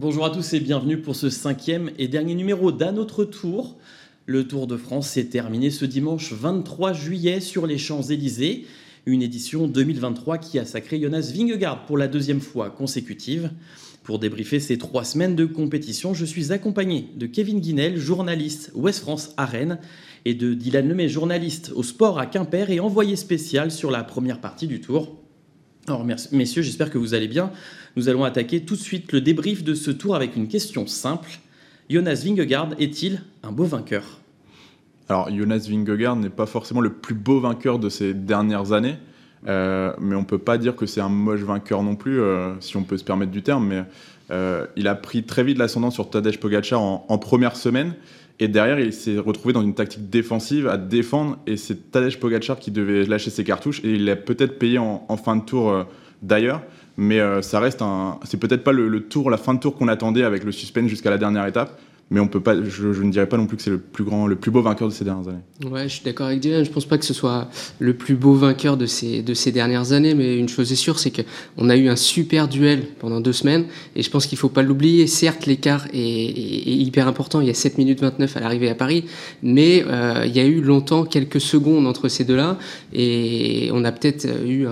Bonjour à tous et bienvenue pour ce cinquième et dernier numéro d'un autre tour. Le Tour de France s'est terminé ce dimanche 23 juillet sur les Champs-Élysées. Une édition 2023 qui a sacré Jonas Vingegaard pour la deuxième fois consécutive. Pour débriefer ces trois semaines de compétition, je suis accompagné de Kevin Guinel, journaliste Ouest France à Rennes, et de Dylan Lemay, journaliste au sport à Quimper et envoyé spécial sur la première partie du Tour. Alors messieurs, j'espère que vous allez bien. Nous allons attaquer tout de suite le débrief de ce tour avec une question simple. Jonas Vingegaard est-il un beau vainqueur? Alors Jonas Vingegaard n'est pas forcément le plus beau vainqueur de ces dernières années. Euh, mais on peut pas dire que c'est un moche vainqueur non plus, euh, si on peut se permettre du terme. Mais euh, il a pris très vite l'ascendant sur Tadej Pogacar en, première semaine. Et derrière, il s'est retrouvé dans une tactique défensive à défendre. Et c'est Tadej Pogacar qui devait lâcher ses cartouches. Et il l'a peut-être payé en, fin de tour d'ailleurs. Mais ça reste un. C'est peut-être pas le, tour, la fin de tour qu'on attendait avec le suspense jusqu'à la dernière étape mais on peut pas, je, ne dirais pas non plus que c'est le plus grand, le plus beau vainqueur de ces dernières années. Ouais, je suis d'accord avec Dylan. Je pense pas que ce soit le plus beau vainqueur de ces de ces dernières années, mais une chose est sûre, c'est qu'on a eu un super duel pendant deux semaines, et je pense qu'il faut pas l'oublier. Certes, l'écart est, hyper important. Il y a 7 minutes 29 à l'arrivée à Paris, mais euh, il y a eu longtemps quelques secondes entre ces deux-là, et on a peut-être eu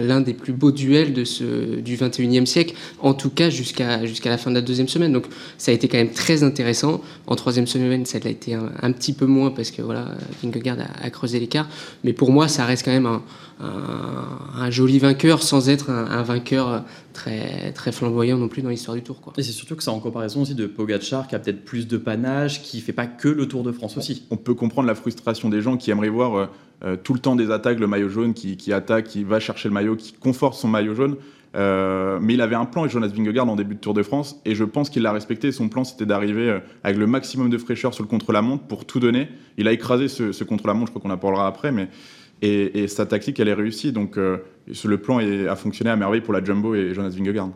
l'un des plus beaux duels de ce du 21e siècle, en tout cas jusqu'à jusqu'à la fin de la deuxième semaine. Donc ça a été quand même très intéressant en troisième semaine, ça a été un, petit peu moins parce que voilà, Vingegaard a, creusé l'écart. Mais pour moi, ça reste quand même un, joli vainqueur sans être un, vainqueur très, très flamboyant non plus dans l'histoire du Tour. Quoi. Et c'est surtout que c'est en comparaison aussi de Pogacar qui a peut-être plus de panache, qui fait pas que le Tour de France aussi. On peut comprendre la frustration des gens qui aimeraient voir euh, euh, tout le temps des attaques, le maillot jaune qui, qui attaque, qui va chercher le maillot, qui conforte son maillot jaune. Euh, mais il avait un plan, et Jonas Vingegaard, en début de Tour de France, et je pense qu'il l'a respecté. Son plan, c'était d'arriver euh, avec le maximum de fraîcheur sur le contre-la-montre pour tout donner. Il a écrasé ce, contre-la-montre, je crois qu'on en parlera après, mais et, sa tactique, elle est réussie. Donc euh, le plan a fonctionné à merveille pour la Jumbo et Jonas Vingegaard.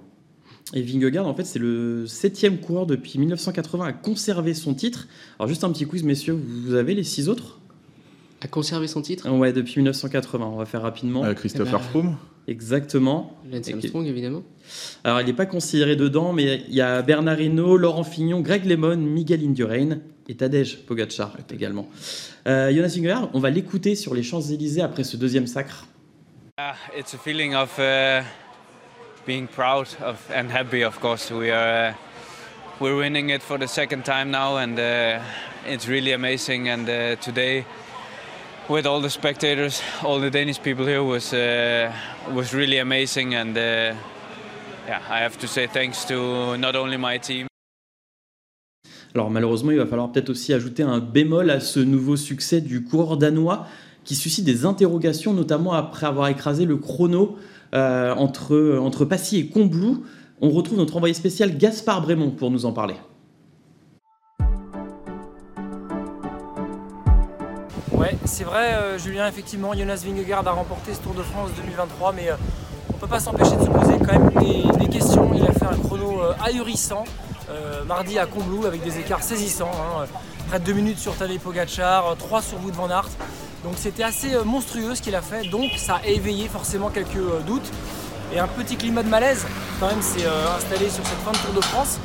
Et Vingegaard, en fait, c'est le septième coureur depuis 1980 à conserver son titre. Alors juste un petit quiz, messieurs, vous avez les six autres? À conserver son titre? Ouais, depuis 1980. On va faire rapidement. Christopher eh ben, Froome Exactement. Lance Armstrong, évidemment. Alors, il n'est pas considéré dedans, mais il y a Bernard Hinault, Laurent Fignon, Greg Lemon, Miguel Indurain et Tadej Pogacar également. Euh, Jonas Vingegaard, on va l'écouter sur les Champs-Élysées après ce deuxième sacre. Uh, it's a feeling of uh, being proud of, and happy, of course. We are uh, we're winning it for the second time now, and uh, it's really amazing. And uh, today, with all the spectators, all the Danish people here was uh, was really amazing, and uh, yeah, I have to say thanks to not only my team. Alors malheureusement, il va falloir peut-être aussi ajouter un bémol à ce nouveau succès du coureur danois qui suscite des interrogations, notamment après avoir écrasé le chrono euh, entre, entre Passy et Combloux. On retrouve notre envoyé spécial Gaspard Brémond pour nous en parler. Ouais, c'est vrai, euh, Julien, effectivement, Jonas Vingegaard a remporté ce Tour de France 2023, mais euh, on ne peut pas s'empêcher de se poser quand même des, questions. Il a fait un chrono euh, ahurissant mardi à Combloux avec des écarts saisissants. Hein, près de 2 minutes sur Tadej Pogacar, 3 sur Wout van Aert. Donc c'était assez monstrueux ce qu'il a fait, donc ça a éveillé forcément quelques doutes. Et un petit climat de malaise quand même s'est installé sur cette fin de Tour de France.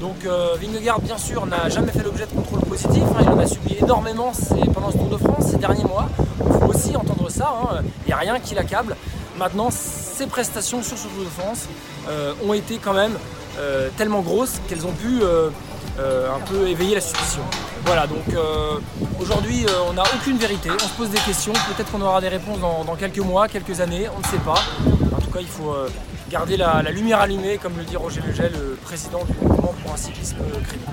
Donc euh, Vingegaard, bien sûr, n'a jamais fait l'objet de contrôle positif. Hein. il en a subi énormément pendant ce Tour de France ces derniers mois. Il faut aussi entendre ça. Hein. Il n'y a rien qui l'accable. Maintenant, ses prestations sur ce Tour de France euh, ont été quand même euh, tellement grosses qu'elles ont pu un peu éveiller la suspicion. Voilà, donc aujourd'hui, on n'a aucune vérité. On se pose des questions. Peut-être qu'on aura des réponses dans, quelques mois, quelques années. On ne sait pas. En tout cas, il faut garder la, lumière allumée, comme le dit Roger Legel, le président du mouvement pour un cyclisme crédible.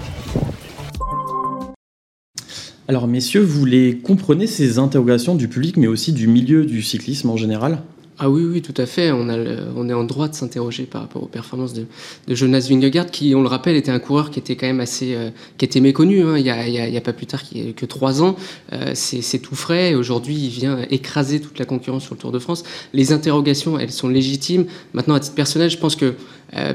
Alors messieurs, vous les comprenez ces interrogations du public, mais aussi du milieu du cyclisme en général? Ah oui, oui, tout à fait. On, a on est en droit de s'interroger par rapport aux performances de, Jonas Vingegaard, qui, on le rappelle, était un coureur qui était quand même assez, euh, qui était méconnu. Hein. Il, y a, y a, pas plus tard que trois ans. Euh, c'est tout frais. Aujourd'hui, il vient écraser toute la concurrence sur le Tour de France. Les interrogations, elles sont légitimes. Maintenant, à titre personnel, je pense que Euh,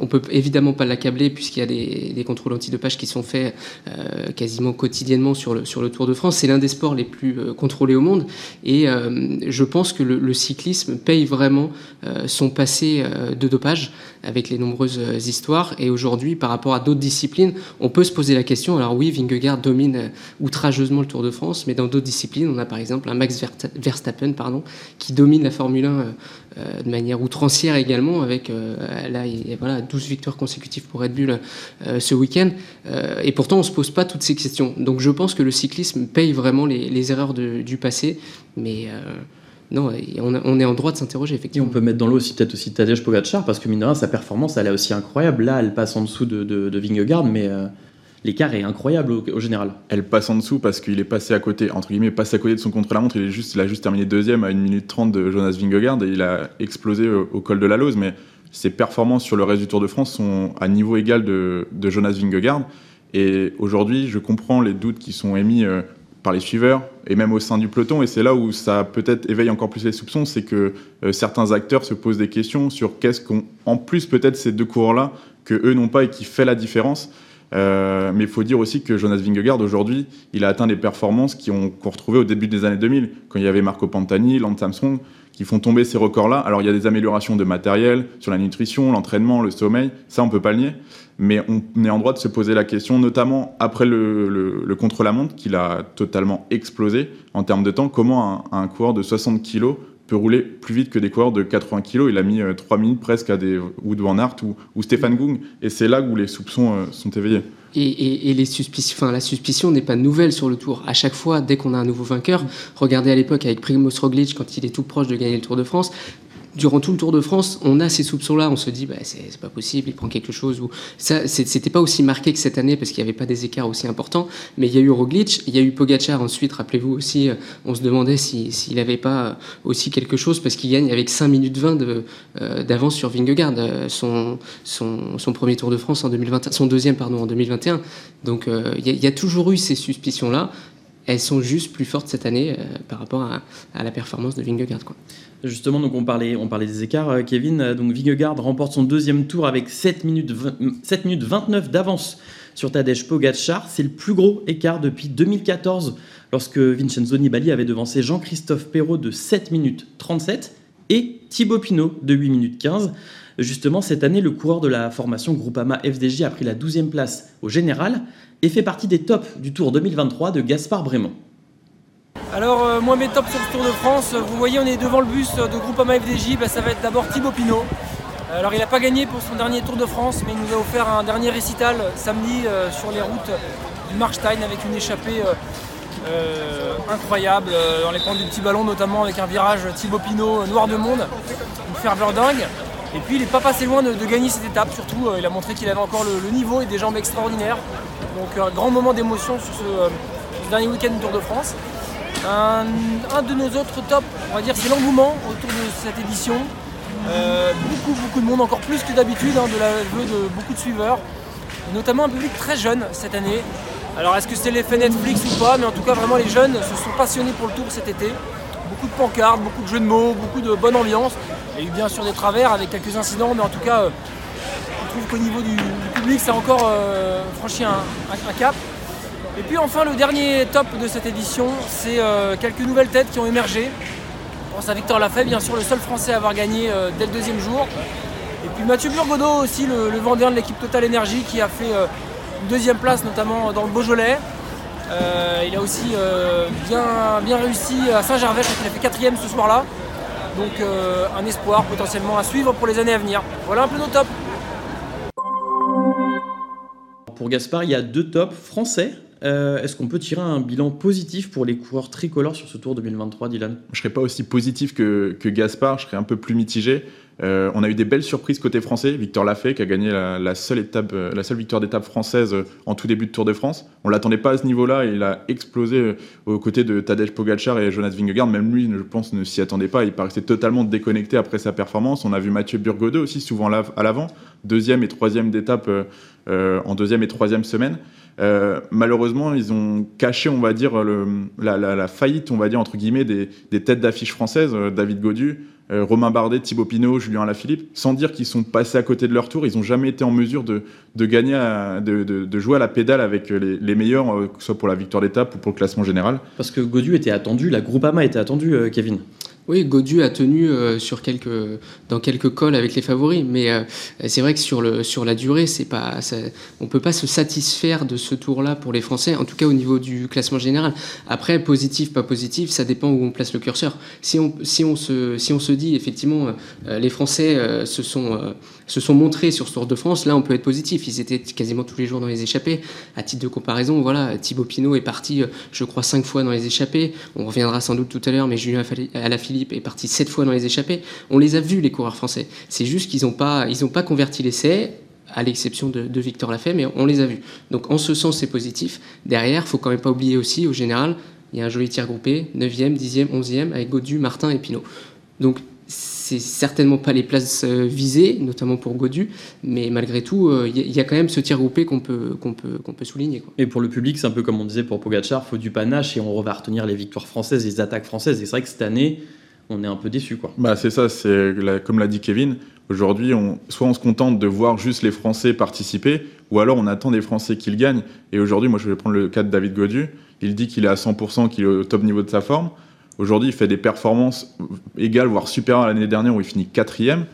on peut évidemment pas l'accabler puisqu'il y a des, des contrôles antidopage qui sont faits euh, quasiment quotidiennement sur le, sur le Tour de France. C'est l'un des sports les plus euh, contrôlés au monde et euh, je pense que le, le, cyclisme paye vraiment euh, son passé de dopage avec les nombreuses histoires. Et aujourd'hui, par rapport à d'autres disciplines, on peut se poser la question. Alors oui, Vingegaard domine outrageusement le Tour de France, mais dans d'autres disciplines, on a par exemple un Max Verstappen pardon, qui domine la Formule 1 de manière outrancière également avec là, il, voilà, 12 victoires consécutives pour Red Bull euh, ce week-end. Euh, et pourtant, on ne se pose pas toutes ces questions. Donc je pense que le cyclisme paye vraiment les, les erreurs de, du passé. Mais euh, non, on, est en droit de s'interroger, effectivement. Et on peut mettre dans l'eau aussi peut-être aussi Tadej Pogacar, parce que mine de rien, sa performance, elle est aussi incroyable. Là, elle passe en dessous de, de, de Vingegaard, mais l'écart est incroyable au, général. Elle passe en dessous parce qu'il est passé à côté, entre guillemets, passé à côté de son contre-la-montre. Il, est juste, il a juste terminé deuxième à 1 minute 30 de Jonas Vingegaard et il a explosé au, col de la Lose. Mais ses performances sur le reste du Tour de France sont à niveau égal de, Jonas Vingegaard. Et aujourd'hui, je comprends les doutes qui sont émis euh, par les suiveurs et même au sein du peloton. Et c'est là où ça peut-être éveille encore plus les soupçons, c'est que euh, certains acteurs se posent des questions sur qu'est-ce qu'en plus peut-être ces deux coureurs-là que eux n'ont pas et qui fait la différence. Euh, mais il faut dire aussi que Jonas Vingegaard, aujourd'hui, il a atteint des performances qu'on retrouvait au début des années 2000, quand il y avait Marco Pantani, Lance Armstrong, qui font tomber ces records-là. Alors il y a des améliorations de matériel sur la nutrition, l'entraînement, le sommeil, ça on peut pas le nier, mais on est en droit de se poser la question, notamment après le, contre-la-montre, qu'il a totalement explosé en termes de temps, comment un, un coureur de 60 kg peut rouler plus vite que des coureurs de 80 kg. Il a mis euh, 3 minutes presque à des Wood Van ou, ou Stéphane Gung, et c'est là où les soupçons euh, sont éveillés. Et, les la suspicion n'est pas nouvelle sur le tour. À chaque fois, dès qu'on a un nouveau vainqueur, regardez à l'époque avec Primoz Roglic quand il est tout proche de gagner le Tour de France, durant tout le Tour de France, on a ces soupçons-là. On se dit, bah, c'est pas possible, il prend quelque chose. Ou ça, c'était pas aussi marqué que cette année parce qu'il n'y avait pas des écarts aussi importants. Mais il y a eu Roglic, il y a eu Pogacar ensuite. Rappelez-vous aussi, euh, on se demandait s'il si, n'avait pas aussi quelque chose parce qu'il gagne avec 5 minutes 20 euh, d'avance sur Vingegaard, euh, son, premier Tour de France en 2021, son deuxième pardon en 2021. Donc euh, il y, a toujours eu ces suspicions-là elles sont juste plus fortes cette année euh, par rapport à, la performance de Vingegaard. Quoi. Justement, donc on parlait, on parlait des écarts, euh, Kevin. Donc Vingegaard remporte son deuxième tour avec 7 minutes, 20, 7 minutes 29 d'avance sur Tadej Pogacar. C'est le plus gros écart depuis 2014, lorsque Vincenzo Nibali avait devancé Jean-Christophe Perrault de 7 minutes 37 et Thibaut Pinot de 8 minutes 15. Justement, cette année, le coureur de la formation Groupama FDJ a pris la 12e place au général et fait partie des tops du Tour 2023 de Gaspard Brémond. Alors euh, moi mes tops sur le Tour de France, vous voyez on est devant le bus de Groupama FDJ, bah, ça va être d'abord Thibaut Pinot. Alors il n'a pas gagné pour son dernier Tour de France, mais il nous a offert un dernier récital samedi euh, sur les routes du Markstein avec une échappée euh, euh, incroyable dans les pentes du petit ballon, notamment avec un virage Thibaut Pinot noir de monde, une ferveur dingue. Et puis il n'est pas passé loin de, gagner cette étape, surtout il a montré qu'il avait encore le, niveau et des jambes extraordinaires. Donc un grand moment d'émotion sur ce, dernier week-end du Tour de France. Un, de nos autres tops, on va dire, c'est l'engouement autour de cette édition. Euh, beaucoup, beaucoup de monde, encore plus que d'habitude, hein, de l'aveu de beaucoup de suiveurs, notamment un public très jeune cette année. Alors est-ce que c'est l'effet Netflix ou pas, mais en tout cas vraiment les jeunes se sont passionnés pour le tour cet été. Beaucoup de pancartes, beaucoup de jeux de mots, beaucoup de bonne ambiance. Il y a eu bien sûr des travers avec quelques incidents, mais en tout cas, euh, je trouve qu'au niveau du, public, ça a encore euh, franchi un, cap. Et puis enfin, le dernier top de cette édition, c'est euh, quelques nouvelles têtes qui ont émergé. Je pense à Victor Lafay, bien sûr, le seul Français à avoir gagné euh, dès le deuxième jour. Et puis Mathieu Burgodeau aussi, le, le de l'équipe Total Energy, qui a fait euh, deuxième place, notamment dans le Beaujolais. il a aussi bien, bien réussi à Saint-Gervais, il a fait quatrième ce soir-là. Donc euh, un espoir potentiellement à suivre pour les années à venir. Voilà un peu nos tops. Pour Gaspard, il y a deux tops français. Euh, Est-ce qu'on peut tirer un bilan positif pour les coureurs tricolores sur ce Tour 2023, Dylan? Je ne serais pas aussi positif que, que, Gaspard, je serais un peu plus mitigé. Euh, on a eu des belles surprises côté français. Victor Lafay qui a gagné la, euh, seule victoire d'étape française euh, en tout début de Tour de France. On l'attendait pas à ce niveau-là il a explosé aux côtés de Tadej Pogacar et Jonas Vingegaard. Même lui, je pense, ne s'y attendait pas. Il paraissait totalement déconnecté après sa performance. On a vu Mathieu Burgodeau aussi souvent à l'avant, deuxième et troisième d'étape en deuxième et troisième semaine. Euh, malheureusement, ils ont caché, on va dire, la, faillite, on va dire, entre guillemets, des, têtes d'affiche françaises, euh, David Godu, euh, Romain Bardet, Thibaut Pinot, Julien Alaphilippe, sans dire qu'ils sont passés à côté de leur tour. Ils n'ont jamais été en mesure de, gagner, de, jouer à la pédale avec les, meilleurs, que ce soit pour la victoire d'étape ou pour le classement général. Parce que Godu était attendu, la Groupama était attendue, Kevin. Oui, Godu a tenu euh, sur quelques, dans quelques cols avec les favoris, mais euh, c'est vrai que sur, le, sur la durée, c'est pas, on peut pas se satisfaire de ce tour-là pour les Français, en tout cas au niveau du classement général. Après, positif, pas positif, ça dépend où on place le curseur. Si on, si on, se, si on se dit effectivement, euh, les Français se sont se sont montrés sur ce Tour de France, là on peut être positif. Ils étaient quasiment tous les jours dans les échappées. À titre de comparaison, voilà, Thibaut Pinot est parti, je crois, cinq fois dans les échappées. On reviendra sans doute tout à l'heure, mais Julien Alaphilippe est parti sept fois dans les échappées. On les a vus, les coureurs français. C'est juste qu'ils n'ont pas, pas converti l'essai à l'exception de, Victor Lafay, mais on les a vus. Donc en ce sens, c'est positif. Derrière, faut quand même pas oublier aussi, au général, il y a un joli tir groupé, 9e, 10e, 11e, avec Godu, Martin et Pinot. Donc c'est certainement pas les places euh, visées, notamment pour Godu, mais malgré tout, il euh, y, a quand même ce tir groupé qu'on peut, qu'on peut, qu'on peut souligner. Et pour le public, c'est un peu comme on disait pour Pogacar, faut du panache et on va retenir les victoires françaises, les attaques françaises. Et c'est vrai que cette année, on est un peu déçu. Quoi. Bah, c'est ça, c'est comme l'a dit Kevin. Aujourd'hui, on, soit on se contente de voir juste les Français participer, ou alors on attend des Français qu'ils gagnent. Et aujourd'hui, moi je vais prendre le cas de David Godu. Il dit qu'il est à 100%, qu'il est au top niveau de sa forme. Aujourd'hui, il fait des performances égales, voire supérieures à l'année dernière où il finit quatrième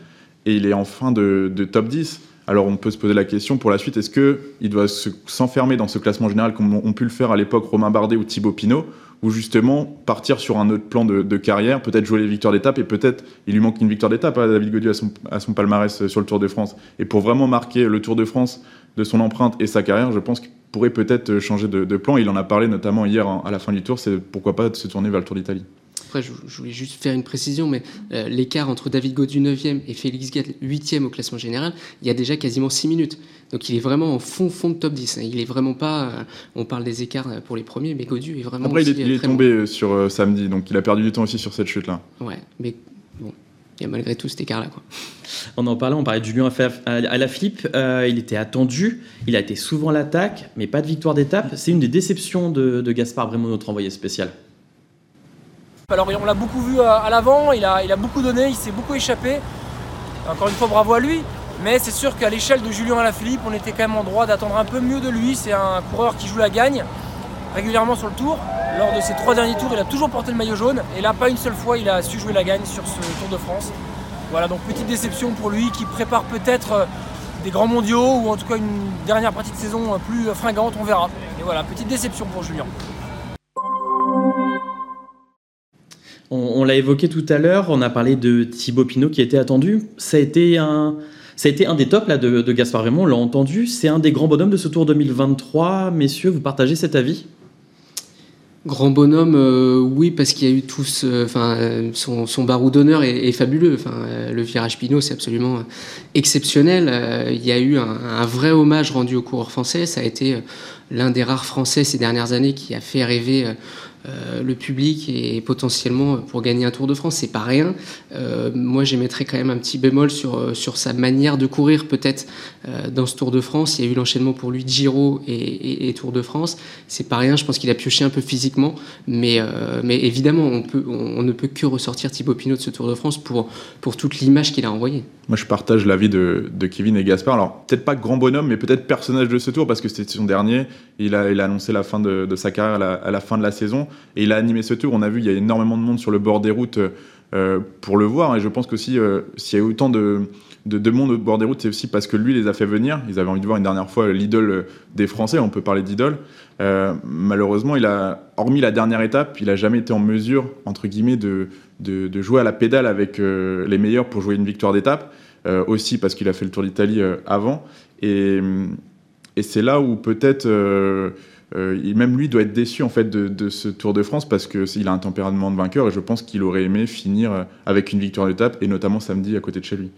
et il est en fin de, top 10. Alors on peut se poser la question pour la suite, est-ce qu'il doit s'enfermer dans ce classement général comme ont pu le faire à l'époque Romain Bardet ou Thibaut Pinot, ou justement partir sur un autre plan de, carrière, peut-être jouer les victoires d'étape, et peut-être il lui manque une victoire d'étape à David Godieu à son, palmarès sur le Tour de France. Et pour vraiment marquer le Tour de France de son empreinte et sa carrière, je pense qu'il pourrait peut-être changer de, plan. Il en a parlé notamment hier à la fin du Tour, c'est pourquoi pas de se tourner vers le Tour d'Italie. Après, je, voulais juste faire une précision, mais euh, l'écart entre David Godu 9e et Félix Gall 8e au classement général, il y a déjà quasiment 6 minutes. Donc il est vraiment en fond, fond de top 10. Il est vraiment pas. Euh, on parle des écarts pour les premiers, mais Godu est vraiment. Après, il est, il est tombé sur samedi, donc il a perdu du temps aussi sur cette chute-là. Ouais, mais bon, il y a malgré tout cet écart-là. Quoi. On en parlait, on parlait de Julien à la flip. Euh, il était attendu, il a été souvent l'attaque, mais pas de victoire d'étape. C'est une des déceptions de, de Gaspard Brémond, notre envoyé spécial. Alors on l'a beaucoup vu à, l'avant, il a, il a beaucoup donné, il s'est beaucoup échappé. Encore une fois, bravo à lui. Mais c'est sûr qu'à l'échelle de Julien Alaphilippe, on était quand même en droit d'attendre un peu mieux de lui. C'est un coureur qui joue la gagne régulièrement sur le tour. Lors de ses trois derniers tours, il a toujours porté le maillot jaune. Et là, pas une seule fois, il a su jouer la gagne sur ce Tour de France. Voilà, donc petite déception pour lui qui prépare peut-être euh, des grands mondiaux ou en tout cas une dernière partie de saison plus fringante, on verra. Et voilà, petite déception pour Julien. On, l'a évoqué tout à l'heure, on a parlé de Thibaut Pinot qui était attendu. Ça a été un, ça a été un des tops là, de, de Gaspard Raymond, on l'a entendu. C'est un des grands bonhommes de ce Tour 2023. Messieurs, vous partagez cet avis? Grand bonhomme, euh, oui, parce qu'il y a eu tous. Euh, euh, son, son, barou d'honneur est, fabuleux. Enfin, le virage Pinot, c'est absolument exceptionnel. il y a eu un, un, vrai hommage rendu au coureur français. Ça a été l'un des rares Français ces dernières années qui a fait rêver euh, le public et potentiellement pour gagner un Tour de France, c'est pas rien. Euh, moi, j'émettrais quand même un petit bémol sur, euh, sur sa manière de courir, peut-être dans ce Tour de France. Il y a eu l'enchaînement pour lui Giro et, Tour de France. C'est pas rien. Je pense qu'il a pioché un peu physiquement, mais, mais évidemment, on, peut, on, ne peut que ressortir Thibaut Pinot de ce Tour de France pour, pour toute l'image qu'il a envoyée. Moi, je partage l'avis de, Kevin et Gaspard. Alors, peut-être pas grand bonhomme, mais peut-être personnage de ce Tour parce que c'était son dernier. Il a, il a annoncé la fin de, sa carrière à la fin de la saison. Et il a animé ce tour. On a vu, il y a énormément de monde sur le bord des routes euh, pour le voir. Et je pense qu'aussi, euh, s'il y a autant de, de, monde au bord des routes, c'est aussi parce que lui les a fait venir. Ils avaient envie de voir une dernière fois l'idole des Français. On peut parler d'idole. Euh, malheureusement, il a, hormis la dernière étape, il a jamais été en mesure, entre guillemets, de, jouer à la pédale avec les meilleurs pour jouer une victoire d'étape. aussi parce qu'il a fait le Tour d'Italie avant. Et c'est là où peut-être euh, même lui doit être déçu en fait de, ce Tour de France parce qu'il a un tempérament de vainqueur et je pense qu'il aurait aimé finir euh, avec une victoire d'étape et notamment samedi à côté de chez lui.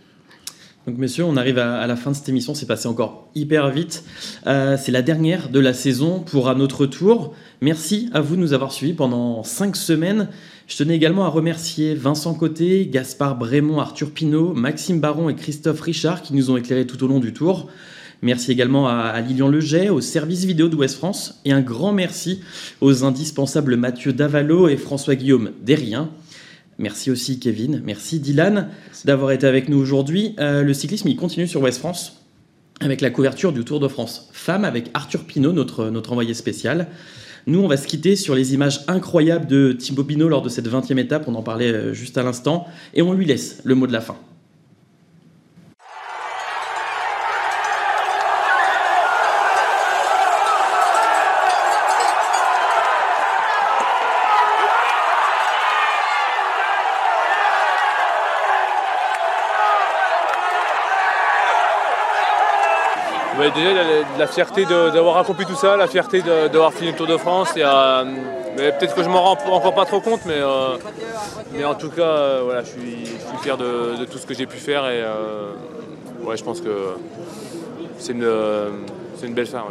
Donc messieurs, on arrive à, la fin de cette émission, c'est passé encore hyper vite. Euh, c'est la dernière de la saison pour un autre tour. Merci à vous de nous avoir suivis pendant cinq semaines. Je tenais également à remercier Vincent Côté, Gaspard Brémond, Arthur Pinault, Maxime Baron et Christophe Richard qui nous ont éclairés tout au long du tour. Merci également à, Lilian Leget, au service vidéo d'Ouest France, et un grand merci aux indispensables Mathieu Davalo et François Guillaume Derrien. Merci aussi Kevin, merci Dylan d'avoir été avec nous aujourd'hui. Euh, le cyclisme, il continue sur Ouest France avec la couverture du Tour de France Femmes avec Arthur Pinault, notre, notre envoyé spécial. Nous, on va se quitter sur les images incroyables de Thibaut Pinot lors de cette 20e étape, on en parlait euh, juste à l'instant, et on lui laisse le mot de la fin. déjà la, fierté d'avoir accompli tout ça, la fierté d'avoir fini le Tour de France. Euh, peut-être que je m'en rends encore pas trop compte, mais, euh, mais en tout cas, euh, voilà, je, suis, fier de, tout ce que j'ai pu faire et ouais, je pense que c'est une, une, belle fin.